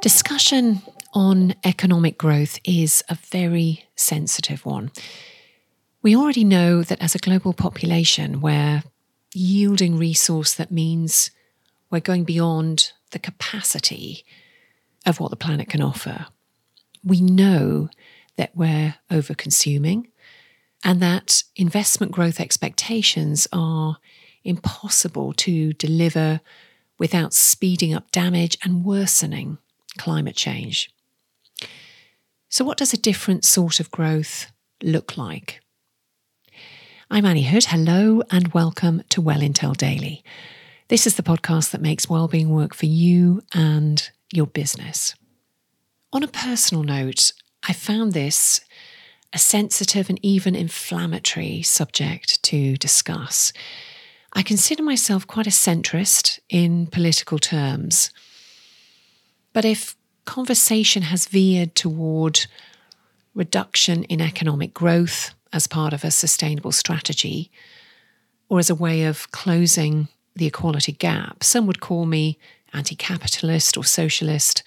Discussion on economic growth is a very sensitive one. We already know that as a global population, we're yielding resource that means we're going beyond the capacity of what the planet can offer. We know that we're over consuming and that investment growth expectations are impossible to deliver without speeding up damage and worsening climate change. So, what does a different sort of growth look like? I'm Anni Hood. Hello and welcome to Well Intel Daily. This is the podcast that makes wellbeing work for you and your business. On a personal note, I found this a sensitive and even inflammatory subject to discuss. I consider myself quite a centrist in political terms. But if conversation has veered toward reduction in economic growth as part of a sustainable strategy, or as a way of closing the equality gap, some would call me anti capitalist or socialist.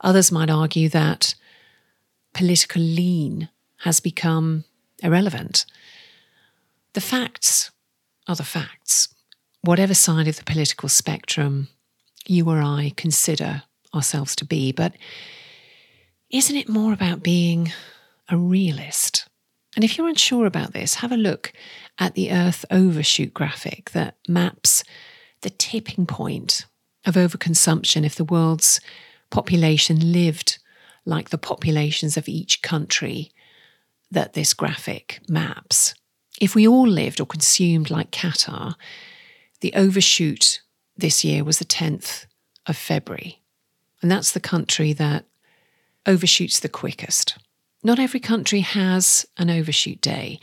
Others might argue that political lean has become irrelevant. The facts are the facts. Whatever side of the political spectrum you or I consider ourselves to be, but isn't it more about being a realist? And if you're unsure about this, have a look at the Earth overshoot graphic that maps the tipping point of overconsumption if the world's population lived like the populations of each country that this graphic maps. If we all lived or consumed like Qatar, the overshoot this year was the 10th of February. And that's the country that overshoots the quickest. Not every country has an overshoot day.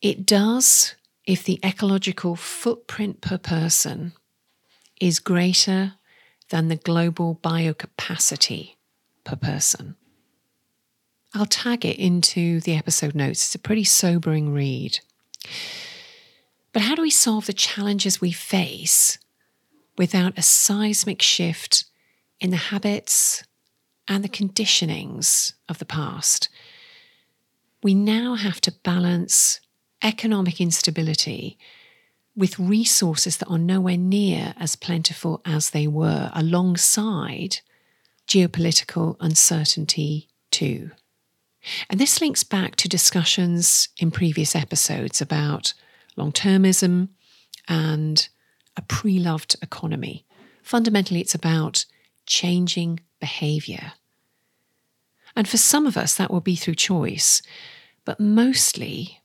It does if the ecological footprint per person is greater than the global biocapacity per person. I'll tag it into the episode notes. It's a pretty sobering read. But how do we solve the challenges we face without a seismic shift in the habits and the conditionings of the past? We now have to balance economic instability with resources that are nowhere near as plentiful as they were, alongside geopolitical uncertainty, too. And this links back to discussions in previous episodes about long termism and a pre loved economy. Fundamentally, it's about changing behavior. And for some of us, that will be through choice, but mostly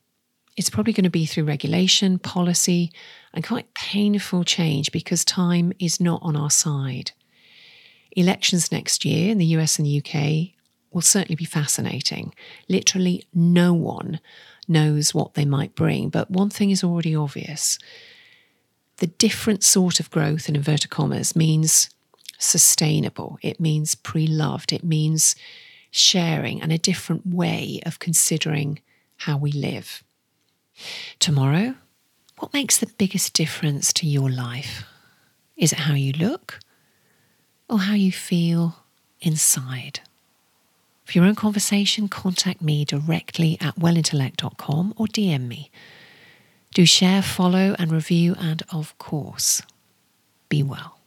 it's probably going to be through regulation, policy, and quite painful change because time is not on our side. Elections next year in the US and the UK will certainly be fascinating. Literally, no one knows what they might bring, but one thing is already obvious. The different sort of growth, in inverted commas, means sustainable, it means pre loved, it means sharing, and a different way of considering how we live. Tomorrow, what makes the biggest difference to your life? Is it how you look or how you feel inside? For your own conversation, contact me directly at wellintellect.com or DM me. Do share, follow, and review, and of course, be well.